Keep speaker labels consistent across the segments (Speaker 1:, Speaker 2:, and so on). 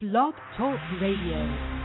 Speaker 1: Blog Talk Radio.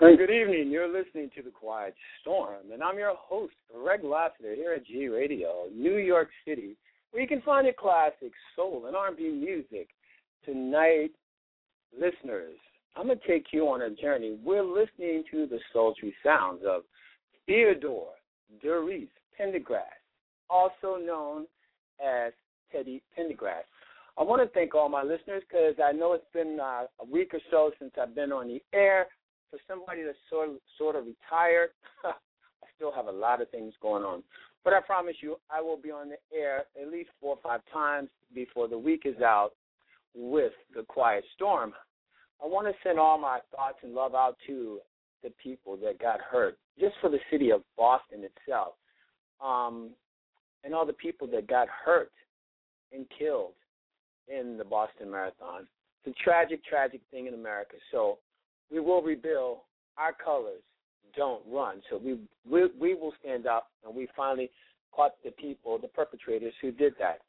Speaker 2: Good
Speaker 3: evening. You're listening to The Quiet Storm, and I'm your host, Greg Lassiter, here at G Radio, New York City, where you can find your classic soul and R&B music. Tonight, listeners, I'm going to take you on a journey. We're listening to the sultry sounds of Theodore DeReese Pendergrass, also known as Teddy Pendergrass. I want to thank all my listeners because I know it's been uh, a week or so since I've been on the air. For somebody that's sort of, sort of retired, I still have a lot of things going on. But I promise you, I will be on the air at least four or five times before the week is out with the Quiet Storm. I want to send all my thoughts and love out to the people that got hurt, just for the city of Boston itself, um, and all the people that got hurt and killed in the Boston Marathon. It's a tragic, tragic thing in America. So we will rebuild our colors. Don't run. So we we, we will stand up, and we finally caught the people, the perpetrators who did that.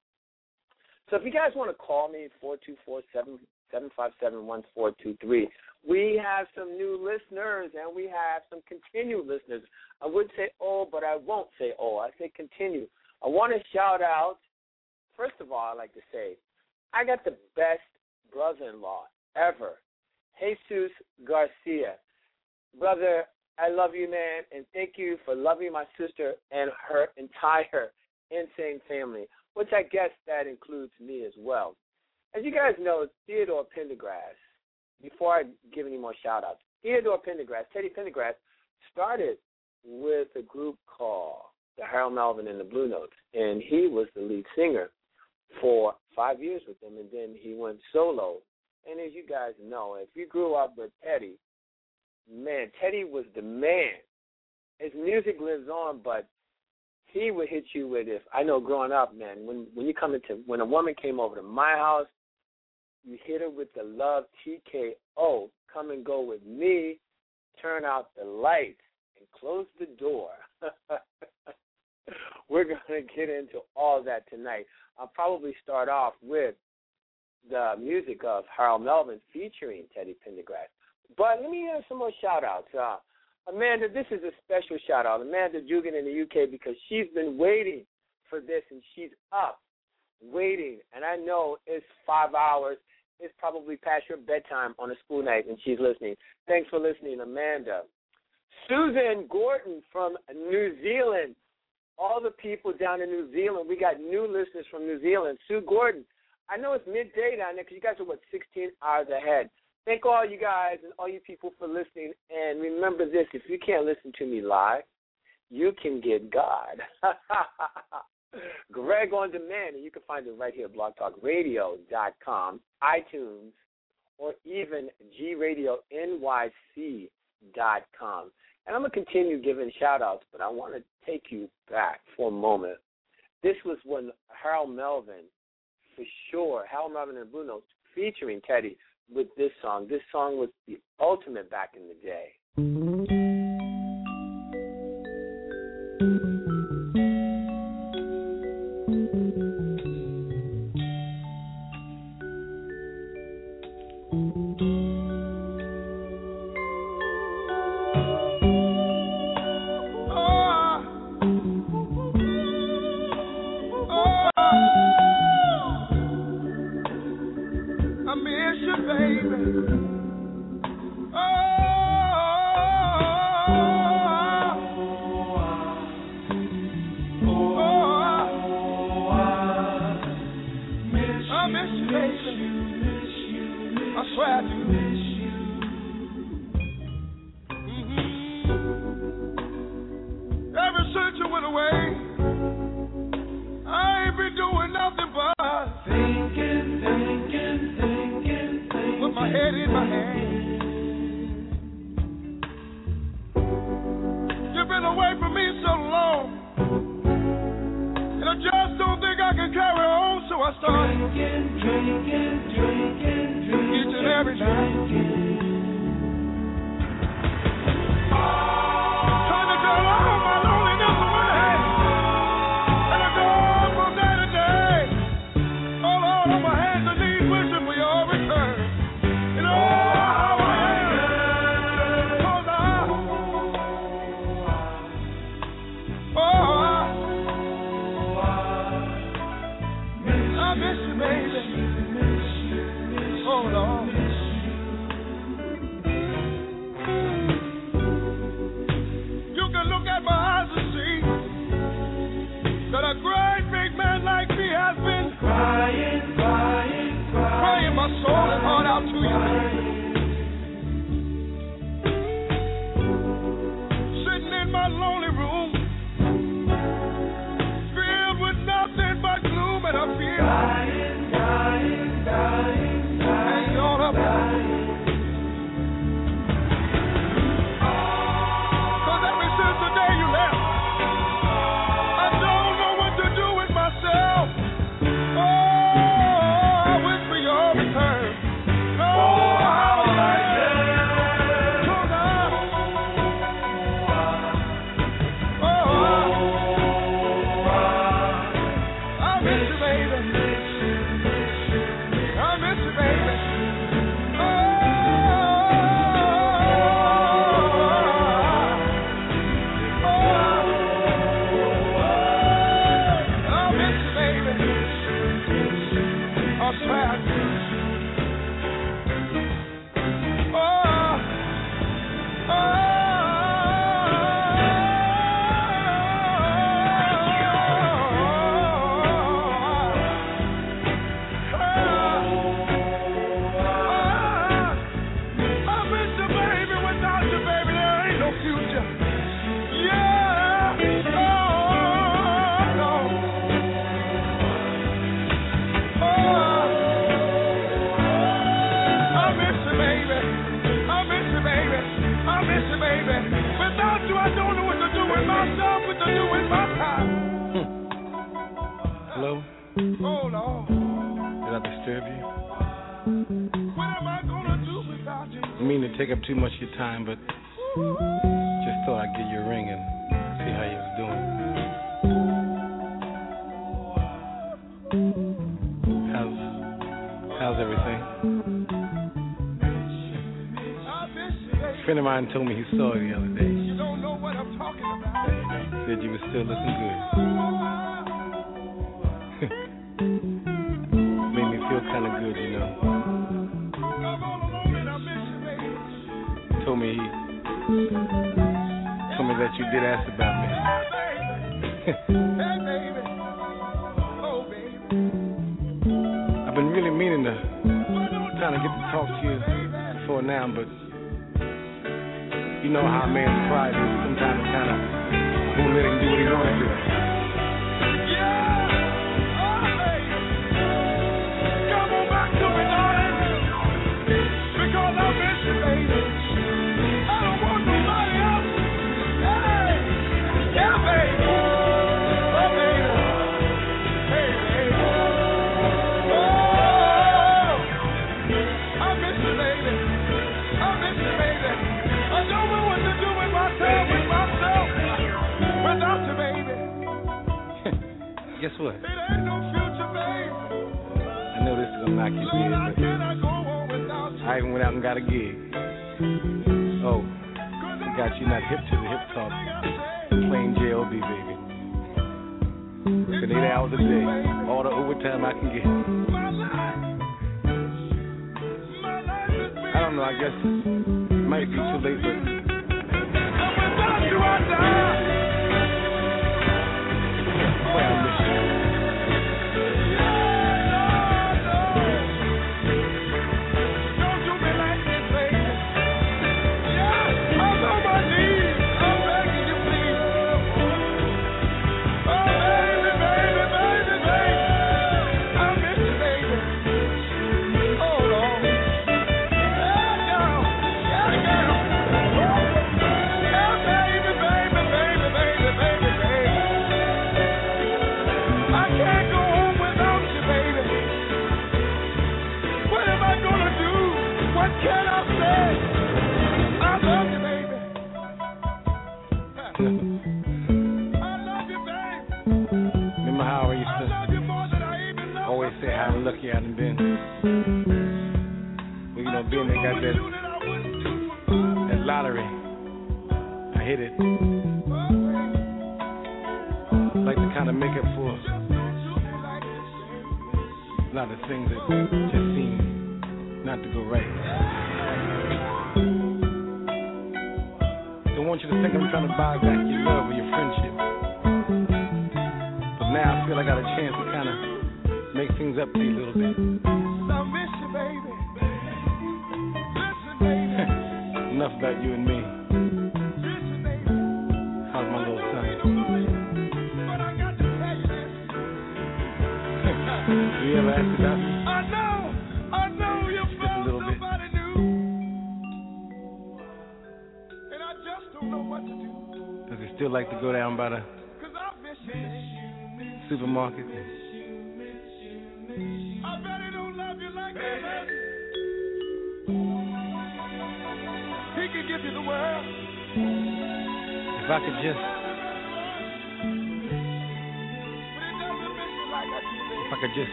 Speaker 3: So if you guys want to call me, four two four seven seven five seven one four two three. We have some new listeners and we have some continued listeners. I would say oh, but I won't say oh. I say continue. I want to shout out. First of all, I'd like to say I got the best brother-in-law ever, Jesus Garcia. Brother, I love you, man, and thank you for loving my sister and her entire insane family, which I guess that includes me as well. As you guys know, Theodore Pendergrass, before I give any more shout outs, Theodore Pendergrass, Teddy Pendergrass, started with a group called the Harold Melvin and the Blue Notes, and he was the lead singer for five years with them, and then he went solo. And as you guys know, if you grew up with Teddy, man, Teddy was the man. His music lives on, but he would hit you with if I know growing up, man, when when you come into when a woman came over to my house, you hit her with the love TKO, come and go with me, turn out the lights and close the door. We're gonna get into all that tonight. I'll probably start off with the music of Harold Melvin featuring Teddy Pendergrass. But let me have some more shout outs. Uh, Amanda, this is a special shout out. Amanda Dugan in the UK because she's been waiting for this and she's up waiting. And I know it's five hours. It's probably past your bedtime on a school night and she's listening. Thanks for listening, Amanda. Susan Gordon from New Zealand. All the people down in New Zealand. We got new listeners from New Zealand. Sue Gordon. I know it's midday down there because you guys are, what, 16 hours ahead. Thank all you guys and all you people for listening. And remember this if you can't listen to me live, you can get God. Greg on Demand, and you can find it right here at blogtalkradio.com, iTunes, or even gradioNYC.com. And I'm going to continue giving shout outs, but I want to take you back for a moment. This was when Harold Melvin, for sure, Harold Melvin and Blue Notes, featuring Teddy, with this song. This song was the ultimate back in the day.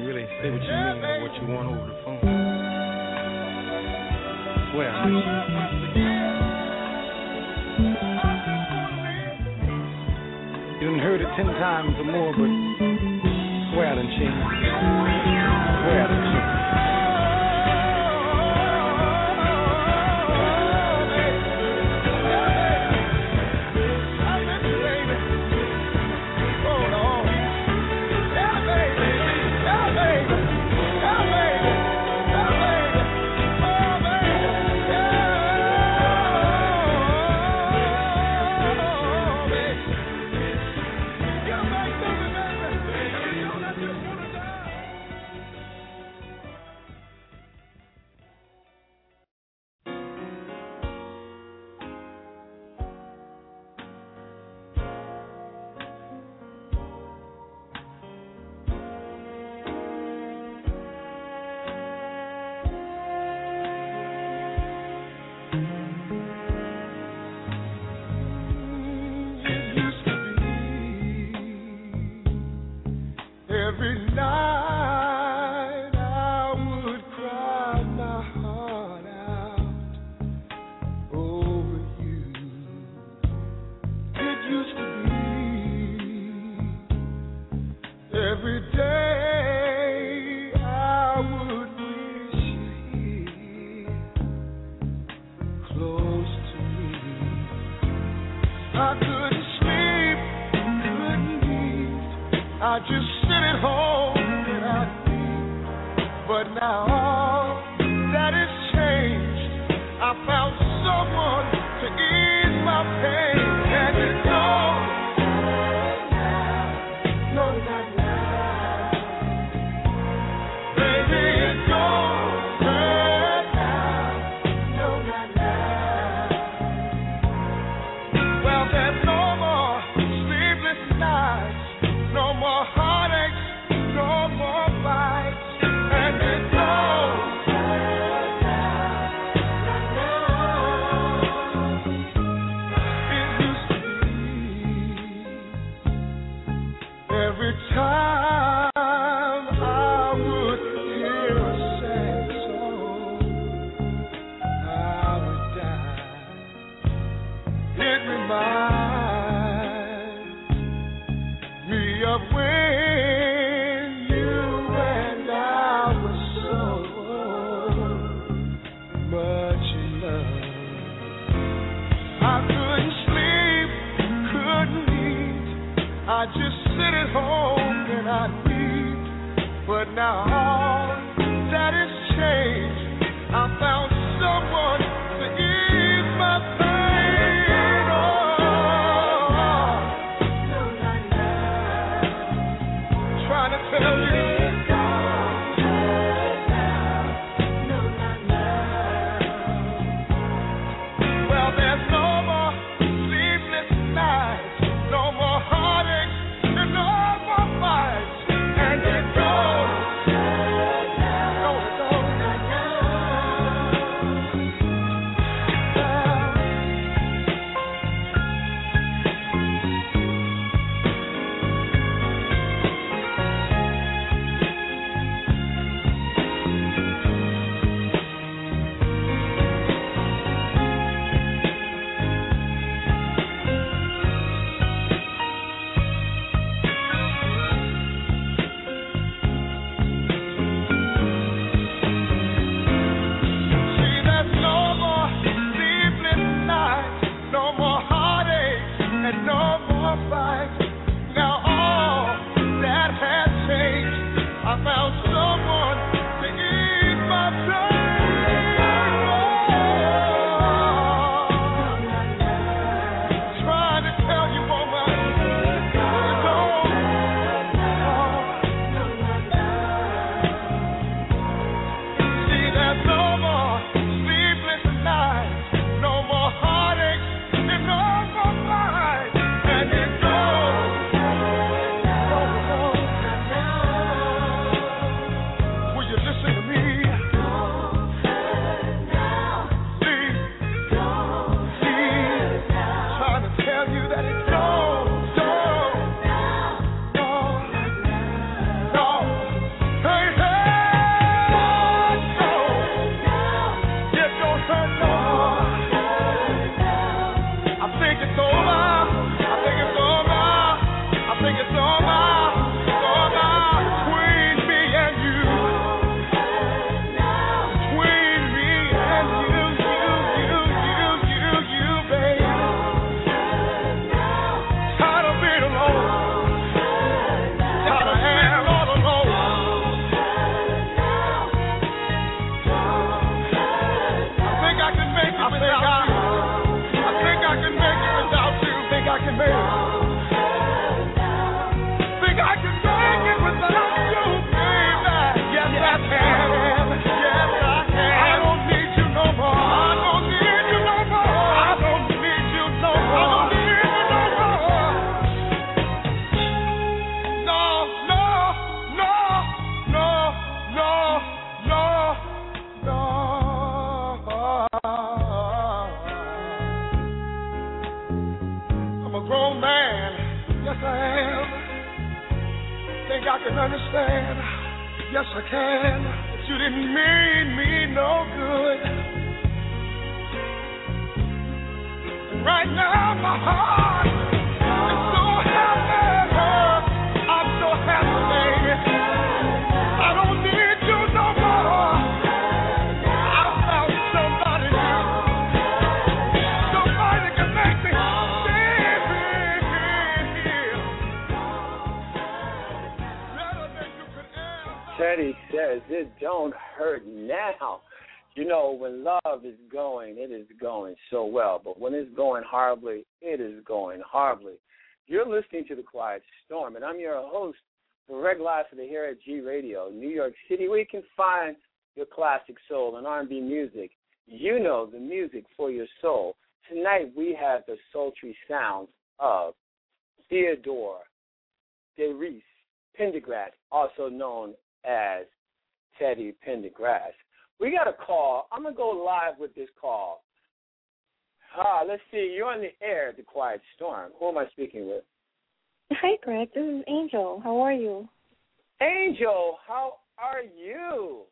Speaker 1: can't really say what you mean or what you want over the phone. Swear I you. You heard it ten times or more, but I swear I done.
Speaker 4: But now
Speaker 1: understand. Yes, I can. But you didn't mean me no good. Right now, my heart don't
Speaker 3: hurt now. You know, when love is going, it is going so well. But when it's going horribly, it is going horribly. You're listening to The Quiet Storm, and I'm your host, Greg Lassiter, here at G Radio, New York City, where you can find your classic soul and R&B music. You know the music for your soul. Tonight we have the sultry sounds of Theodore DeReese Pendergrass, also known as Teddy Pendergrass. We got a call. I'm gonna go live with this call. Ah, let's see. You're on the air, the Quiet Storm. Who am I speaking with?
Speaker 5: Hi, Greg. This is Angel. How are you?
Speaker 3: Angel, how are you?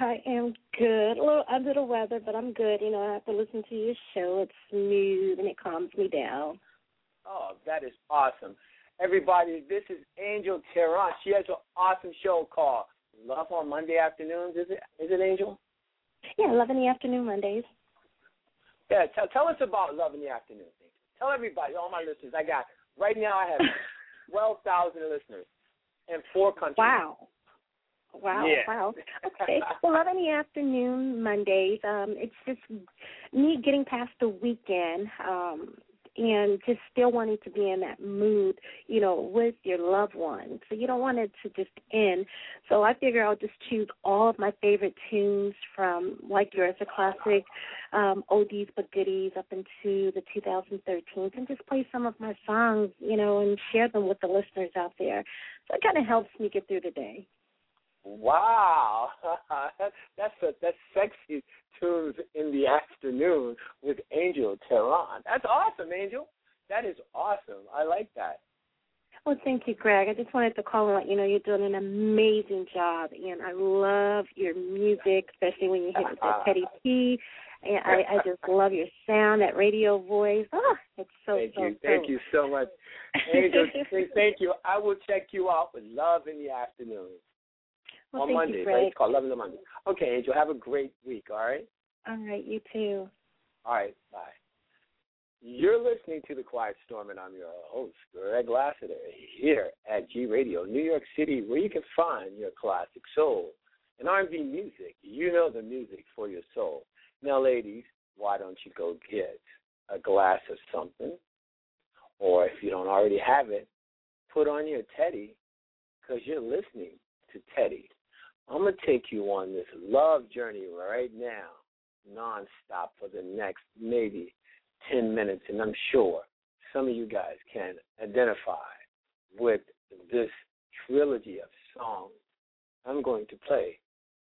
Speaker 5: I am good. A little under the weather, but I'm good. You know, I have to listen to your show. It's smooth and it calms me down.
Speaker 3: Oh, that is awesome. Everybody, this is Angel Terran. She has an awesome show called Love on Monday Afternoons. Is it? Is it Angel?
Speaker 5: Yeah, 11 in the afternoon Mondays.
Speaker 3: Yeah. Tell, tell us about Love in the Afternoon. Tell everybody, all my listeners. I got right now. I have twelve thousand listeners in four countries.
Speaker 5: Wow. Wow,
Speaker 3: Yeah.
Speaker 5: wow. Okay. Well, 11 in the afternoon Mondays. Um, it's just me getting past the weekend. Um, and just still wanting to be in that mood, you know, with your loved one. So you don't want it to just end. So I figure I'll just choose all of my favorite tunes from like yours, a classic, um, oldies but goodies up into the 2013s, and just play some of my songs, you know, and share them with the listeners out there. So it kind of helps me get through the day.
Speaker 3: Wow, that's a, that's sexy tunes in the afternoon with Angel Tehran. That's awesome, Angel. That is awesome. I like that.
Speaker 5: Well, thank you, Greg. I just wanted to call and let you know you're doing an amazing job, and I love your music, especially when you hit with that Teddy P. And I, I just love your sound, that radio voice. Oh, it's so
Speaker 3: thank
Speaker 5: so
Speaker 3: you, thank you so much, Angel. thank you. I will check you out with Love in the Afternoon
Speaker 5: Well,
Speaker 3: on Monday.
Speaker 5: you,
Speaker 3: right? It's called Love in the Monday. Okay, Angel. Have a great week. All right.
Speaker 5: All right, you too.
Speaker 3: All right. Bye. You're listening to The Quiet Storm, and I'm your host, Greg Lassiter, here at G Radio, New York City, where you can find your classic soul and R&B music. You know the music for your soul. Now, ladies, why don't you go get a glass of something, or if you don't already have it, put on your Teddy, because you're listening to Teddy. I'm gonna take you on this love journey right now, nonstop for the next maybe 10 minutes, and I'm sure some of you guys can identify with this trilogy of songs I'm going to play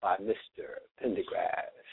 Speaker 3: by Mr. Pendergrass.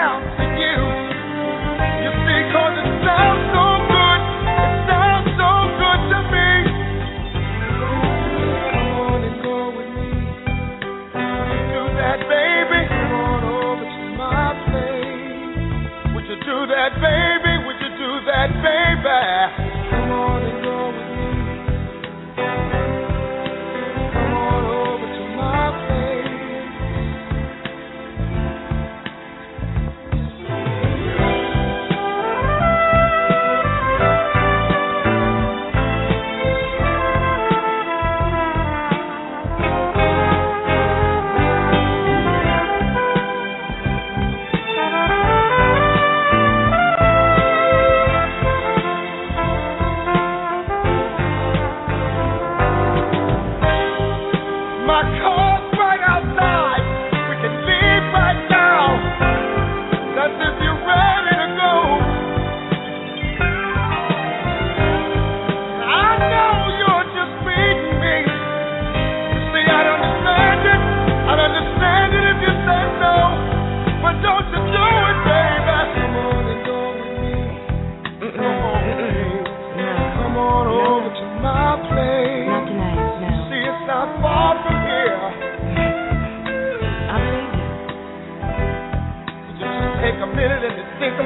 Speaker 1: Sound to? You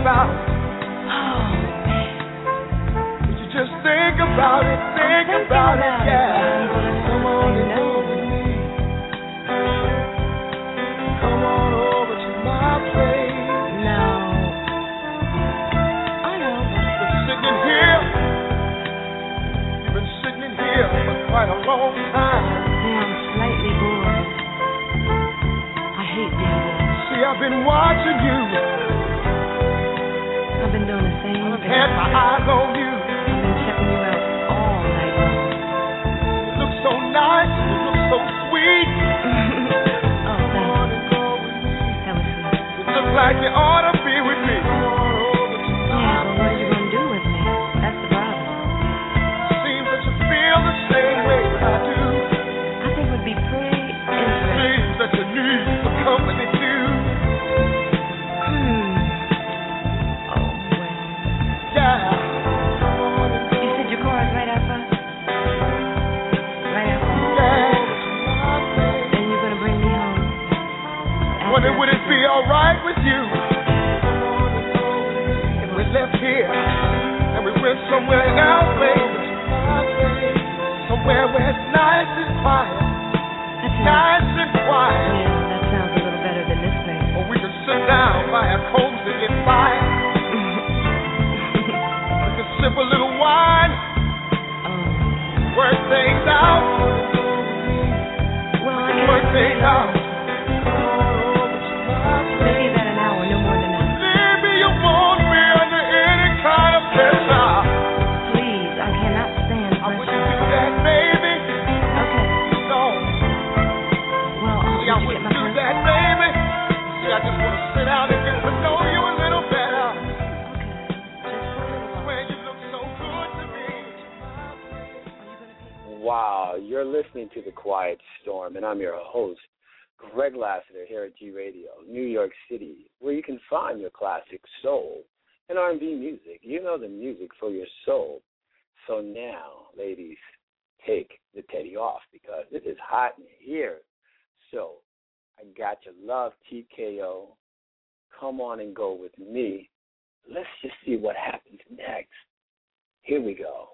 Speaker 1: about it?
Speaker 6: Oh.
Speaker 1: Would you just think about it? Think
Speaker 6: thinking
Speaker 1: about it,
Speaker 6: about it,
Speaker 1: yeah.
Speaker 6: but I'm gonna
Speaker 1: Come on and go with me. Come on over to my place.
Speaker 6: No. I know.
Speaker 1: You've been sitting here. You've been sitting here for quite a long time.
Speaker 6: Yeah, I'm slightly bored. I hate being bored.
Speaker 1: See, I've been watching you.
Speaker 6: I've been doing the same
Speaker 1: I've
Speaker 6: thing.
Speaker 1: had my eyes on you.
Speaker 6: I've been checking you out all night long.
Speaker 1: You look so nice. You look so sweet.
Speaker 6: oh, thanks.
Speaker 1: on and go with me.
Speaker 6: That was sweet.
Speaker 1: You look like you ought to be with me. Come
Speaker 6: would
Speaker 1: it be alright with you if we left here and we went somewhere else, baby? Somewhere where it's nice and quiet,
Speaker 6: That
Speaker 1: nice and quiet.
Speaker 6: yeah, that sounds a little better than this place.
Speaker 1: Or we could sit down by a cozy fire. We could sip a little wine,
Speaker 6: Oh.
Speaker 1: work things out,
Speaker 6: Well, I
Speaker 1: work things out.
Speaker 3: Wow, you're listening to The Quiet Storm, and I'm your host, Greg Lassiter, here at G Radio, New York City, where you can find your classic soul and R&B music. You know the music for your soul. So now, ladies, take the teddy off because it is hot in here. So I got your love, TKO. Come on and go with me. Let's just see what happens next. Here we go.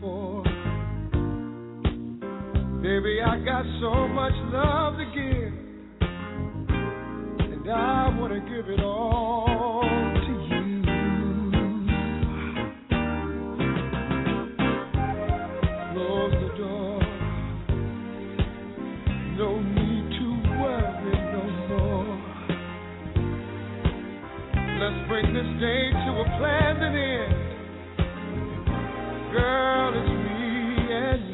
Speaker 1: for. Baby, I got so much love to give, and I want to give it all to you. Close the door, no need to worry no more. Let's bring this day to a
Speaker 7: planned end. Girl, it's me and you.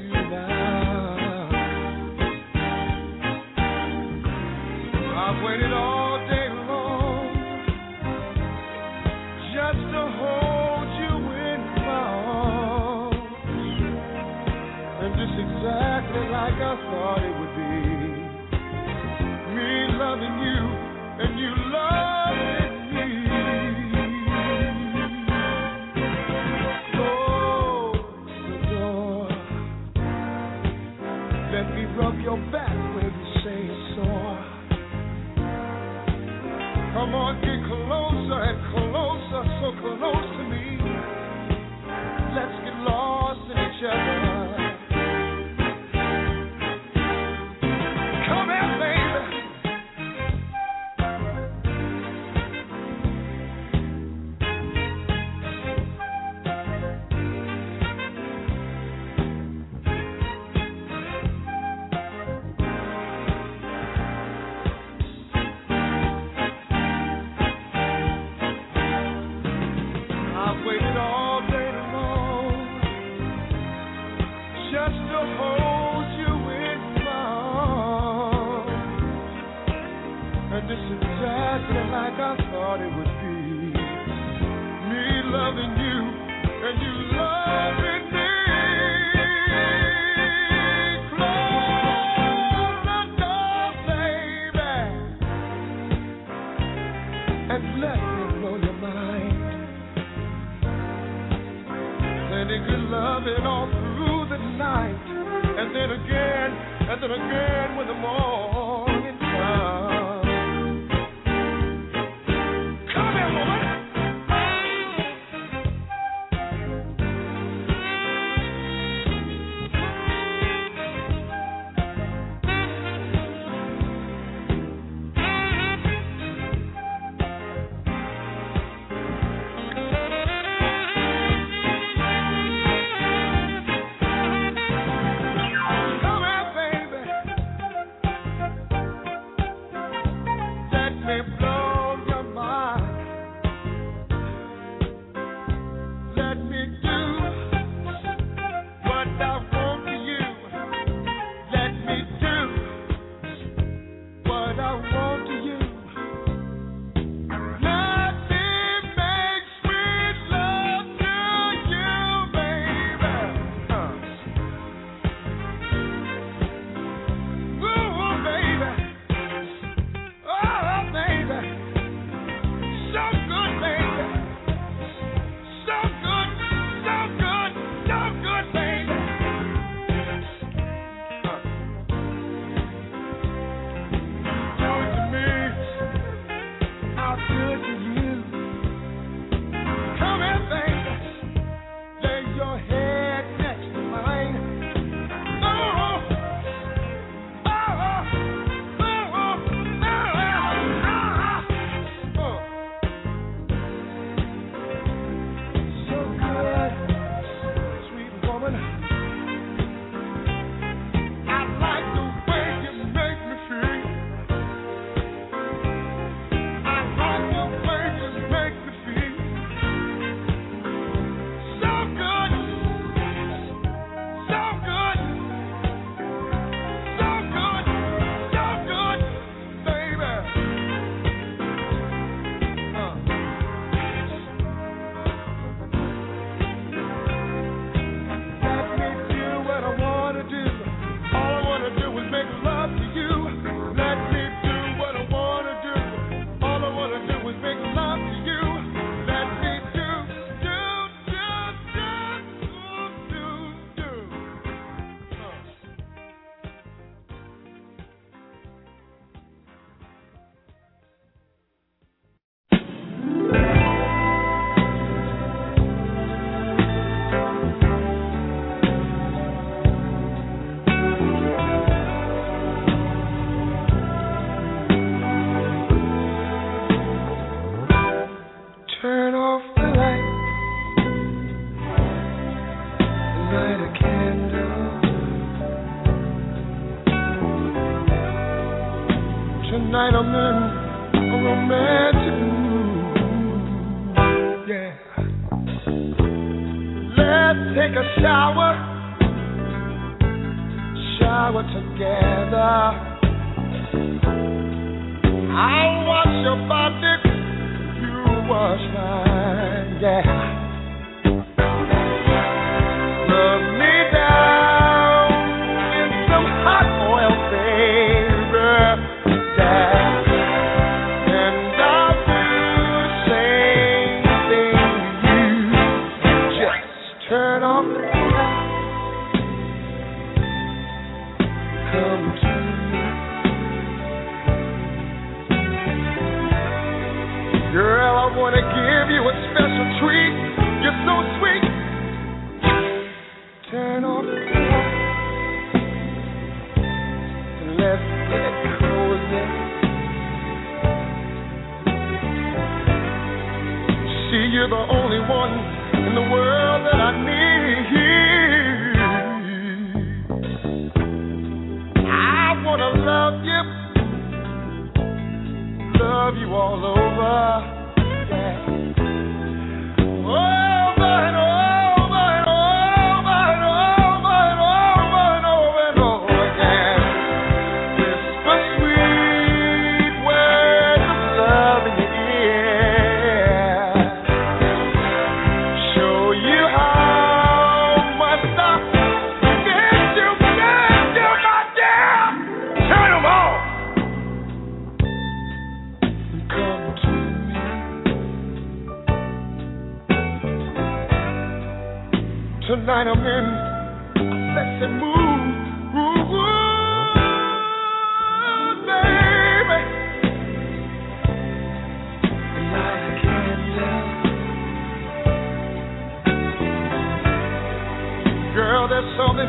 Speaker 7: love you all over. Yeah.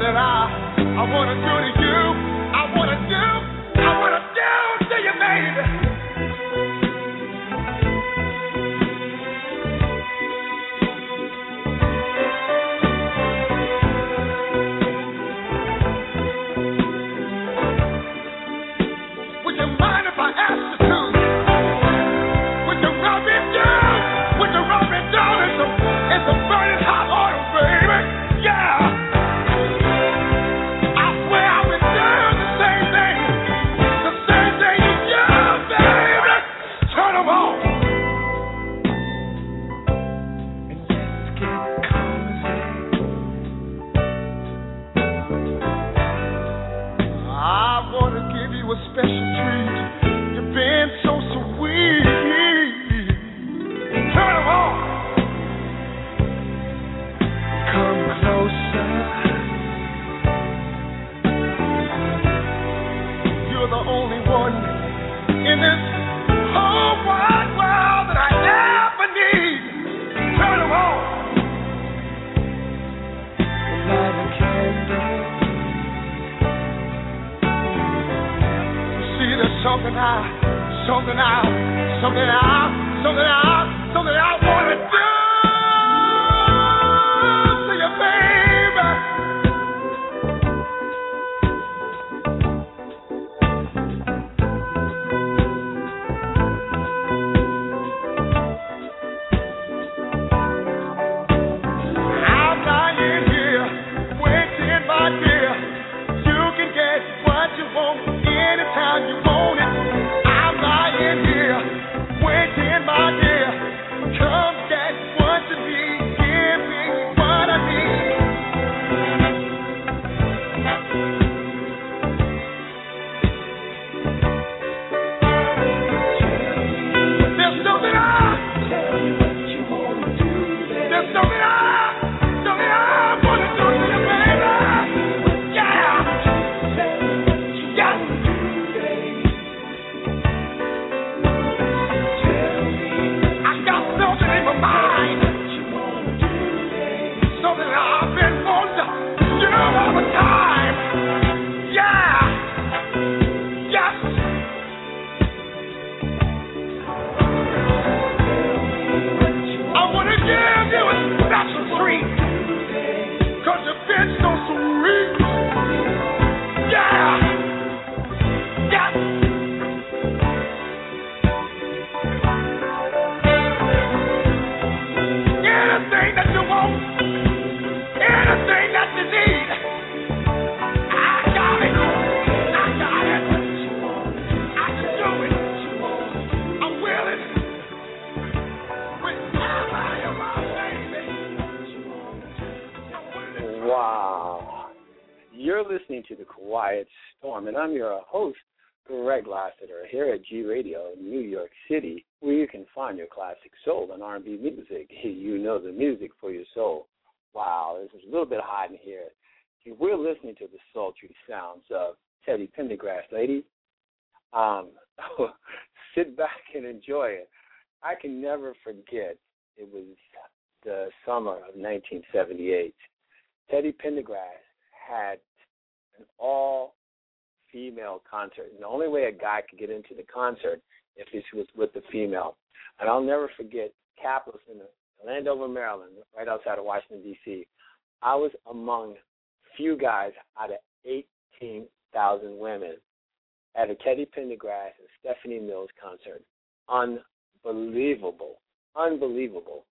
Speaker 7: that I, I want to do
Speaker 1: to
Speaker 3: enjoy it. I can never forget. It was the summer of 1978. Teddy Pendergrass had an all-female concert, and the only way a guy could get into the concert if he was with the female. And I'll never forget Capitals in Landover, Maryland, right outside of Washington D.C. I was among few guys out of 18,000 women at a Teddy Pendergrass and Stephanie Mills concert. Unbelievable. Unbelievable.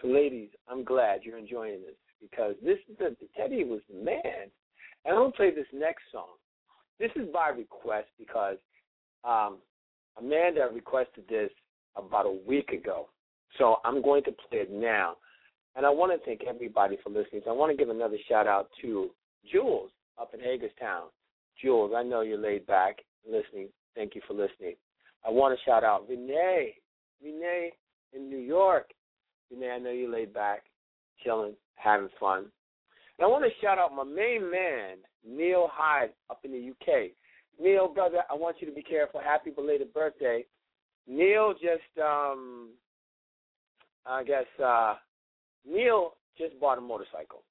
Speaker 3: So, ladies, I'm glad you're enjoying this because this is the, Teddy was the man. And I'm to play this next song. This is by request because um, Amanda requested this about a week ago. So I'm going to play it now. And I want to thank everybody for listening. So I want to give another shout out to Jules up in Hagerstown. Jules, I know you're laid back listening. Thank you for listening. I want to shout out Renee. Renee in New York. Renee, I know you're laid back, chilling, having fun. And I want to shout out my main man, Neil Hyde, up in the UK. Neil, brother, I want you to be careful. Happy belated birthday. Neil just um I guess uh Neil just bought a motorcycle.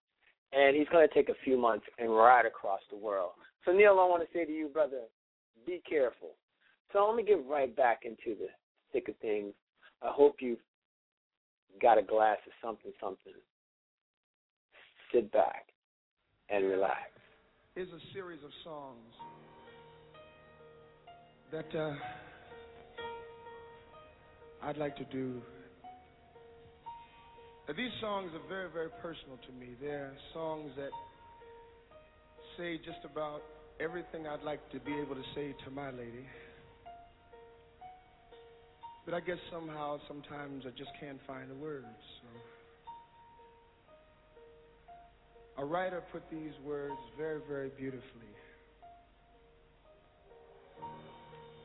Speaker 3: And he's gonna take a few months and ride across the world. So Neil, I want to say to you, brother, be careful. So let me get right back into the thick of things. I hope you've got a glass of something something. Sit back and relax.
Speaker 1: Is a series of songs that uh, I'd like to do. These songs are very, very personal to me. They're songs that say just about everything I'd like to be able to say to my lady. But I guess somehow, sometimes I just can't find the words. So. A writer put these words very, very beautifully.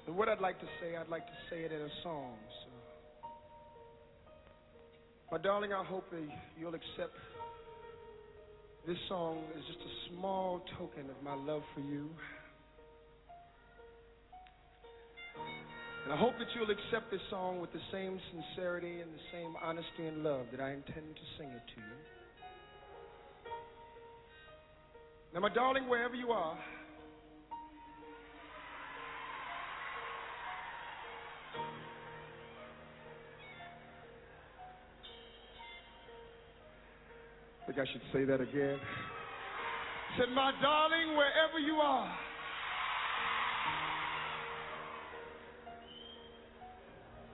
Speaker 1: And what I'd like to say, I'd like to say it in a song. So. My darling, I hope you'll accept this song is just a small token of my love for you. And I hope that you'll accept this song with the same sincerity and the same honesty and love that I intend to sing it to you. Now, my darling, wherever you are, I think I should say that again. Said, my darling, wherever you are,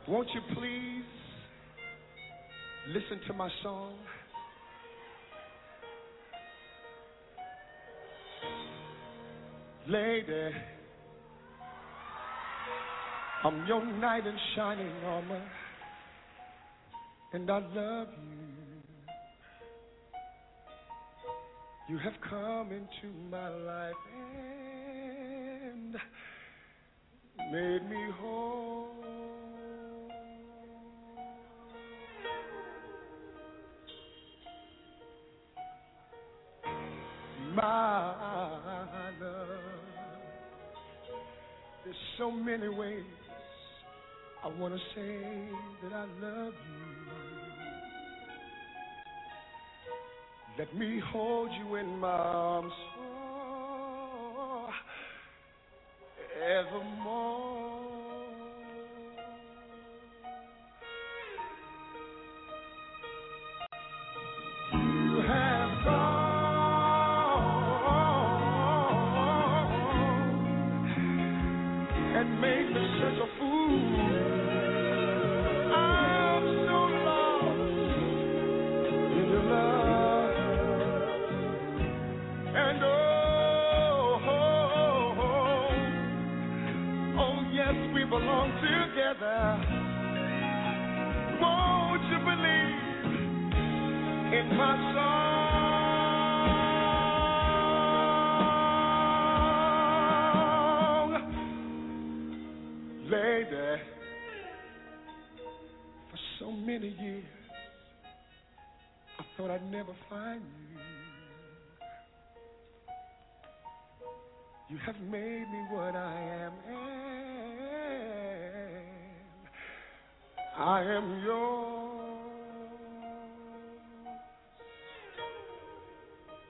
Speaker 1: won't you please listen to my song? Lady, I'm your knight in shining armor, and I love you. You have come into my life and made me whole. My love, there's so many ways I want to say that I love you. Let me hold you in my arms You have made me what I am. And I am yours.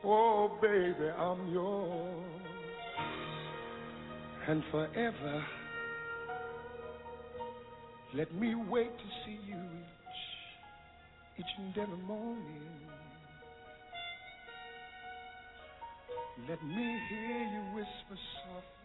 Speaker 1: Oh, baby, I'm yours. And forever, let me wait to see you each, each and every morning. Let me hear you whisper softly.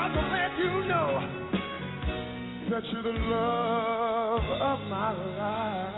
Speaker 1: just to let you know that you're the love of my life.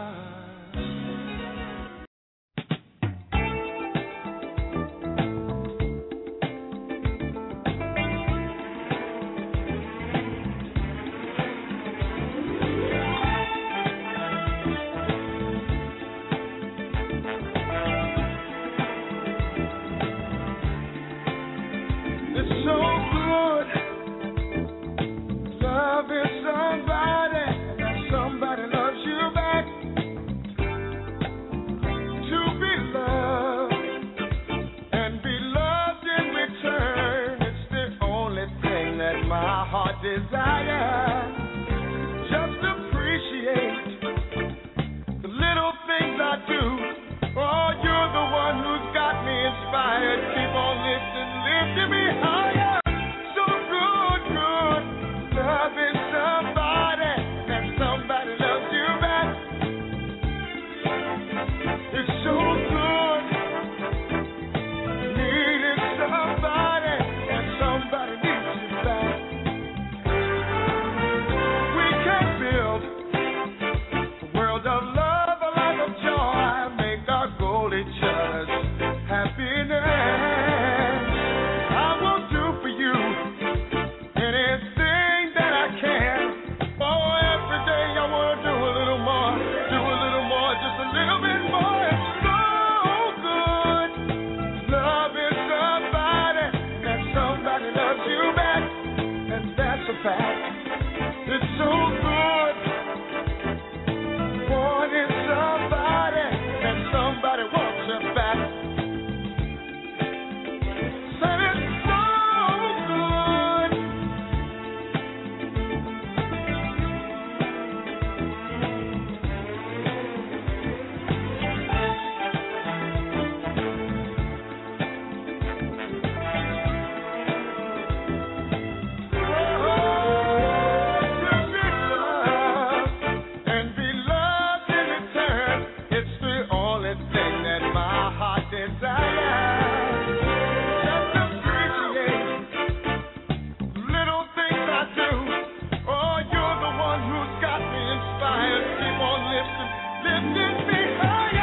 Speaker 1: my hands keep on lifting, lifting me higher.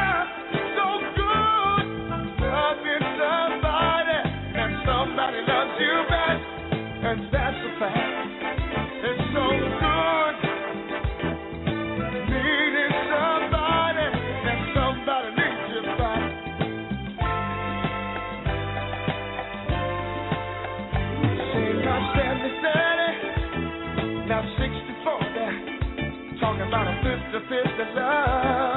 Speaker 1: the
Speaker 8: love.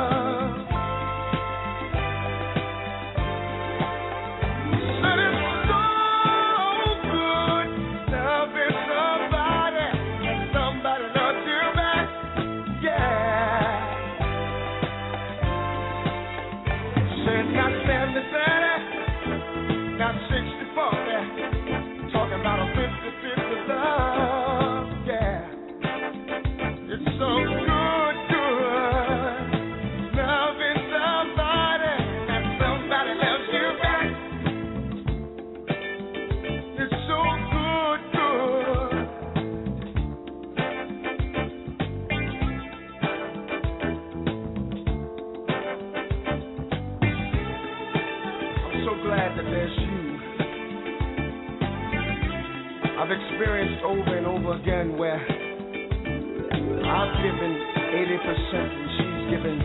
Speaker 8: Experienced over and over again where I've given 80% and she's given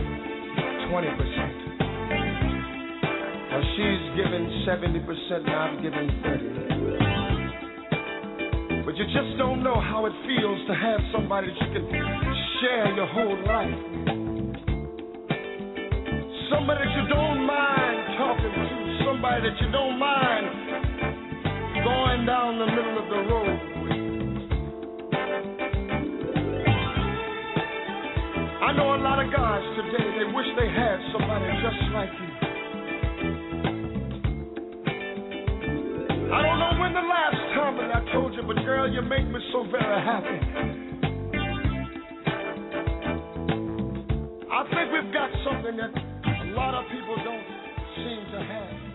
Speaker 8: 20%. Or she's given 70% and I've given 30. But you just don't know how it feels to have somebody that you can share your whole life. Somebody that you don't mind talking to, somebody that you don't mind going down the middle of the road. I know a lot of guys today, they wish they had somebody just like you. I don't know when the last time that I told you, but girl, you make me so very happy. I think we've got something that a lot of people don't seem to have.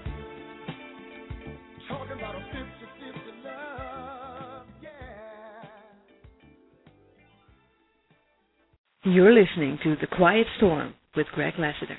Speaker 1: You're listening to The Quiet Storm with Greg Lassiter.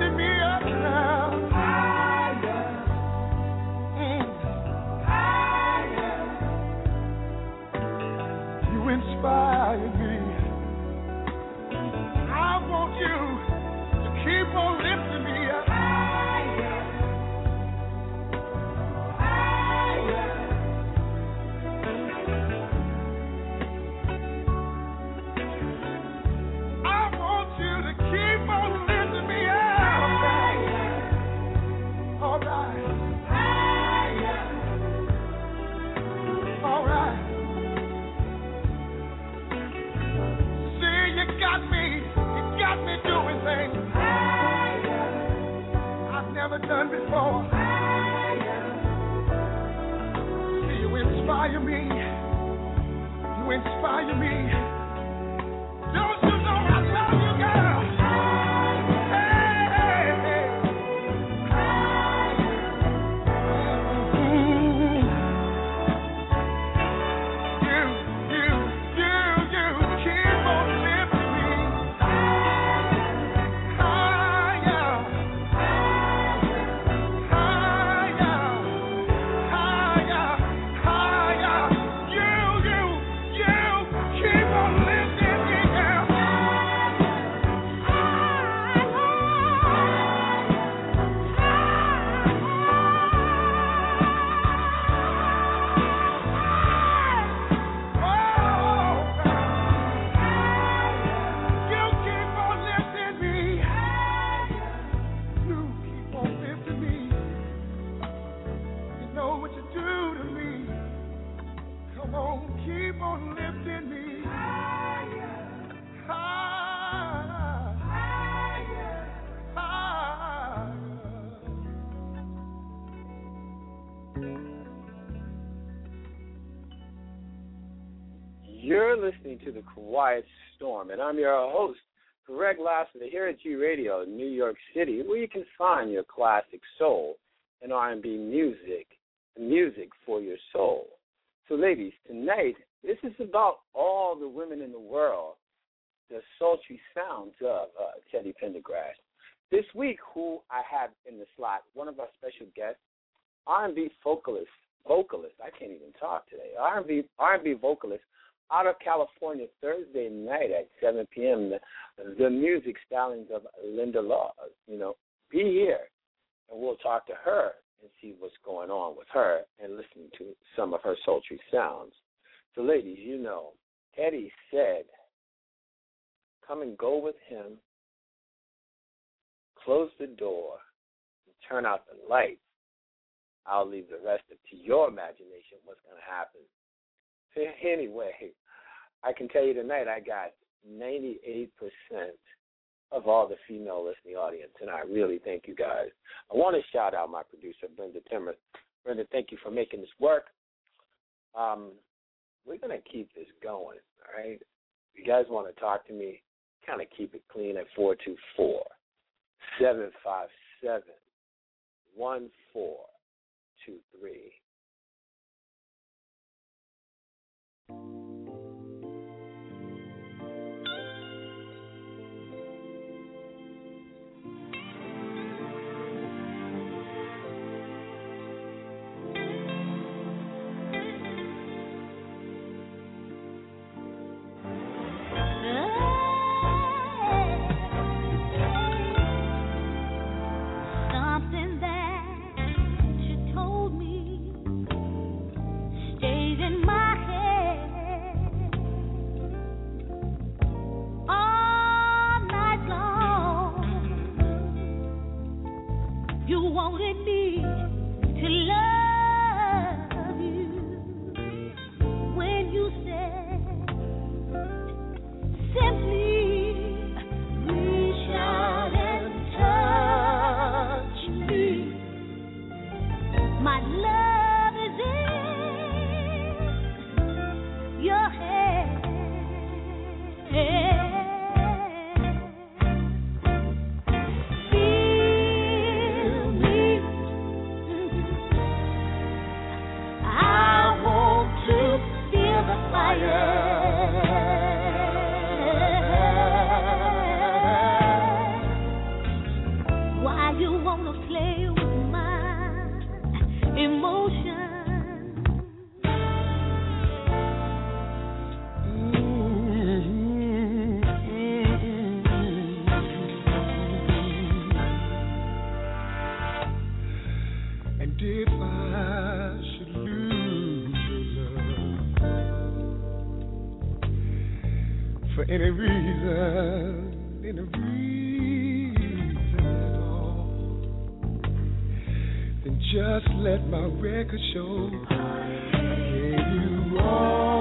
Speaker 8: Lifting me
Speaker 3: and I'm your host, Greg Lassiter, here at G Radio, New York City, where you can find your classic soul and R&B music, music for your soul. So, ladies, tonight this is about all the women in the world, the sultry sounds of uh, Teddy Pendergrass. This week, who I have in the slot, one of our special guests, R&B vocalist, vocalist. I can't even talk today. R&B R&B vocalist out of California Thursday night at 7 p.m. The, the music stylings of Linda Law. You know, be here, and we'll talk to her and see what's going on with her and listen to some of her sultry sounds. So, ladies, you know, Eddie said, "Come and go with him. Close the door, and turn out the lights. I'll leave the rest up to your imagination. What's going to happen?" Anyway, I can tell you tonight I got 98% of all the female listening audience, and I really thank you guys. I want to shout out my producer, Brenda Timmer. Brenda, thank you for making this work. Um, we're going to keep this going, all right? If you guys want to talk to me, kind of keep it clean at 424 757 1423.
Speaker 9: thank you
Speaker 1: just let my record show. I gave you all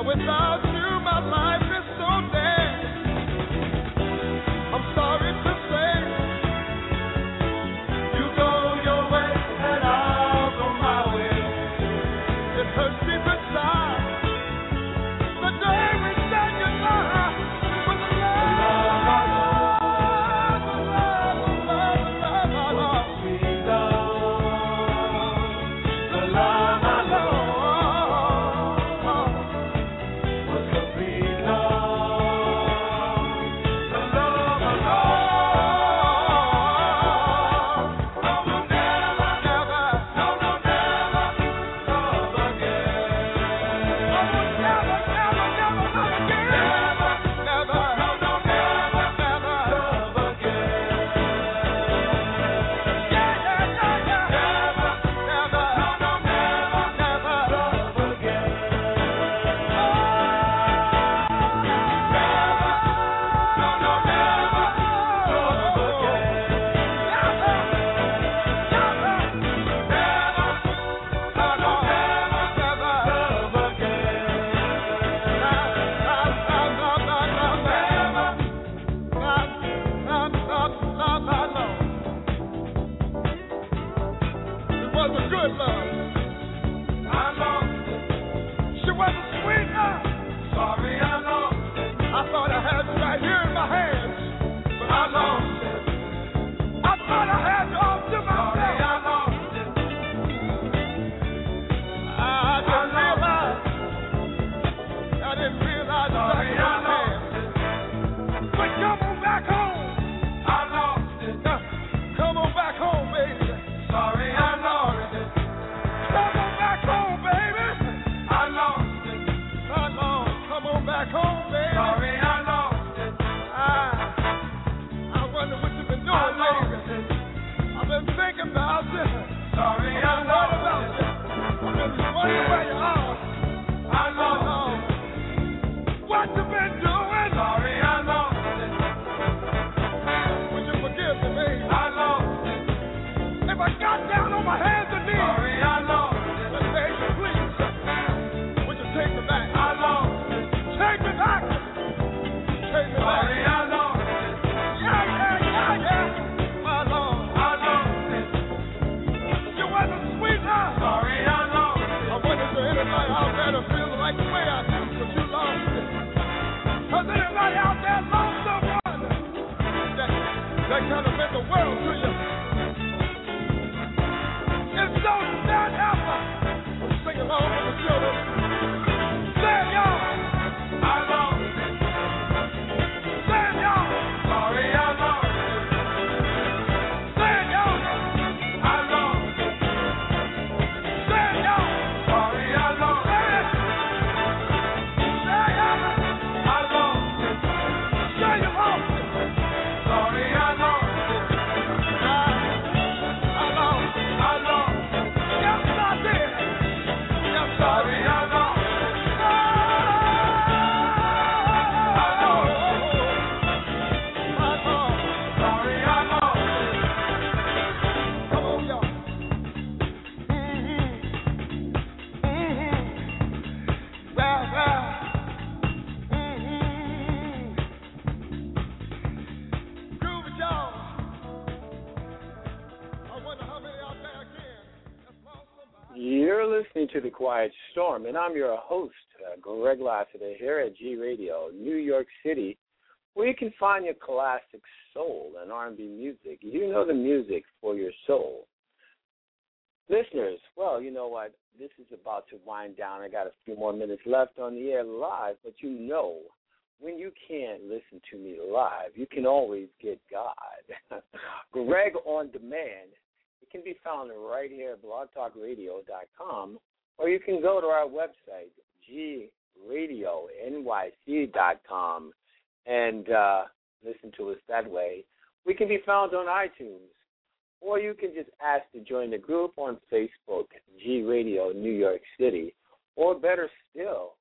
Speaker 1: But without you, my life
Speaker 3: Quiet Storm, and I'm your host, uh, Greg Lassiter, here at G Radio, New York City, where you can find your classic soul and R&B music. You know the music for your soul. Listeners, well, you know what? This is about to wind down. I got a few more minutes left on the air live, but you know, when you can't listen to me live, you can always get God. Greg on Demand. It can be found right here at blogtalkradio.com, or you can go to our website, gradionyc.com, and uh, listen to us that way. We can be found on iTunes, or you can just ask to join the group on Facebook, G Radio New York City, or better still,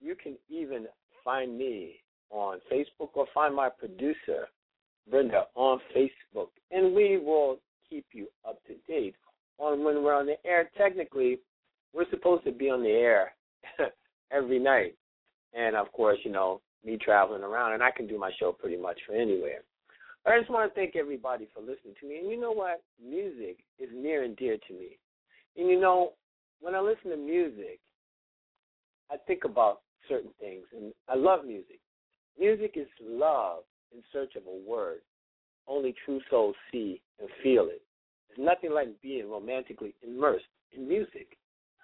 Speaker 3: you can even find me on Facebook or find my producer, Brenda, on Facebook, and we will keep you up to date on when we're on the air. Technically, we're supposed to be on the air every night, and of course, you know, me traveling around, and I can do my show pretty much from anywhere. But I just want to thank everybody for listening to me. And you know what? Music is near and dear to me. And you know, when I listen to music, I think about certain things, and I love music. Music is love in search of a word. Only true souls see and feel it. There's nothing like being romantically immersed in music.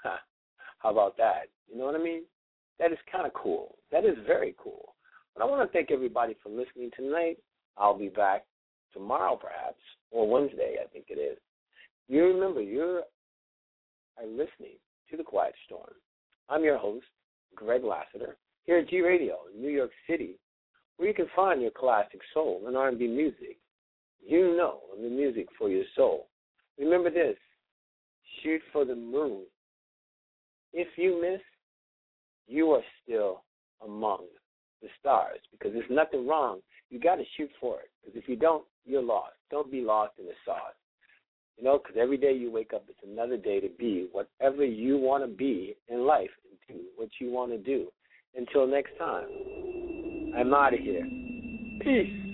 Speaker 3: How about that? You know what I mean? That is kind of cool. That is very cool. But I want to thank everybody for listening tonight. I'll be back tomorrow, perhaps, or Wednesday, I think it is. You remember, you're are listening to The Quiet Storm. I'm your host, Greg Lassiter, here at G Radio, in New York City, where you can find your classic soul and R&B music. You know the music for your soul. Remember this: shoot for the moon. If you miss, you are still among the stars because there's nothing wrong. You got to shoot for it because if you don't, you're lost. Don't be lost in the sauce. You know, because every day you wake up, it's another day to be whatever you want to be in life and do what you want to do. Until next time, I'm out of here. Peace.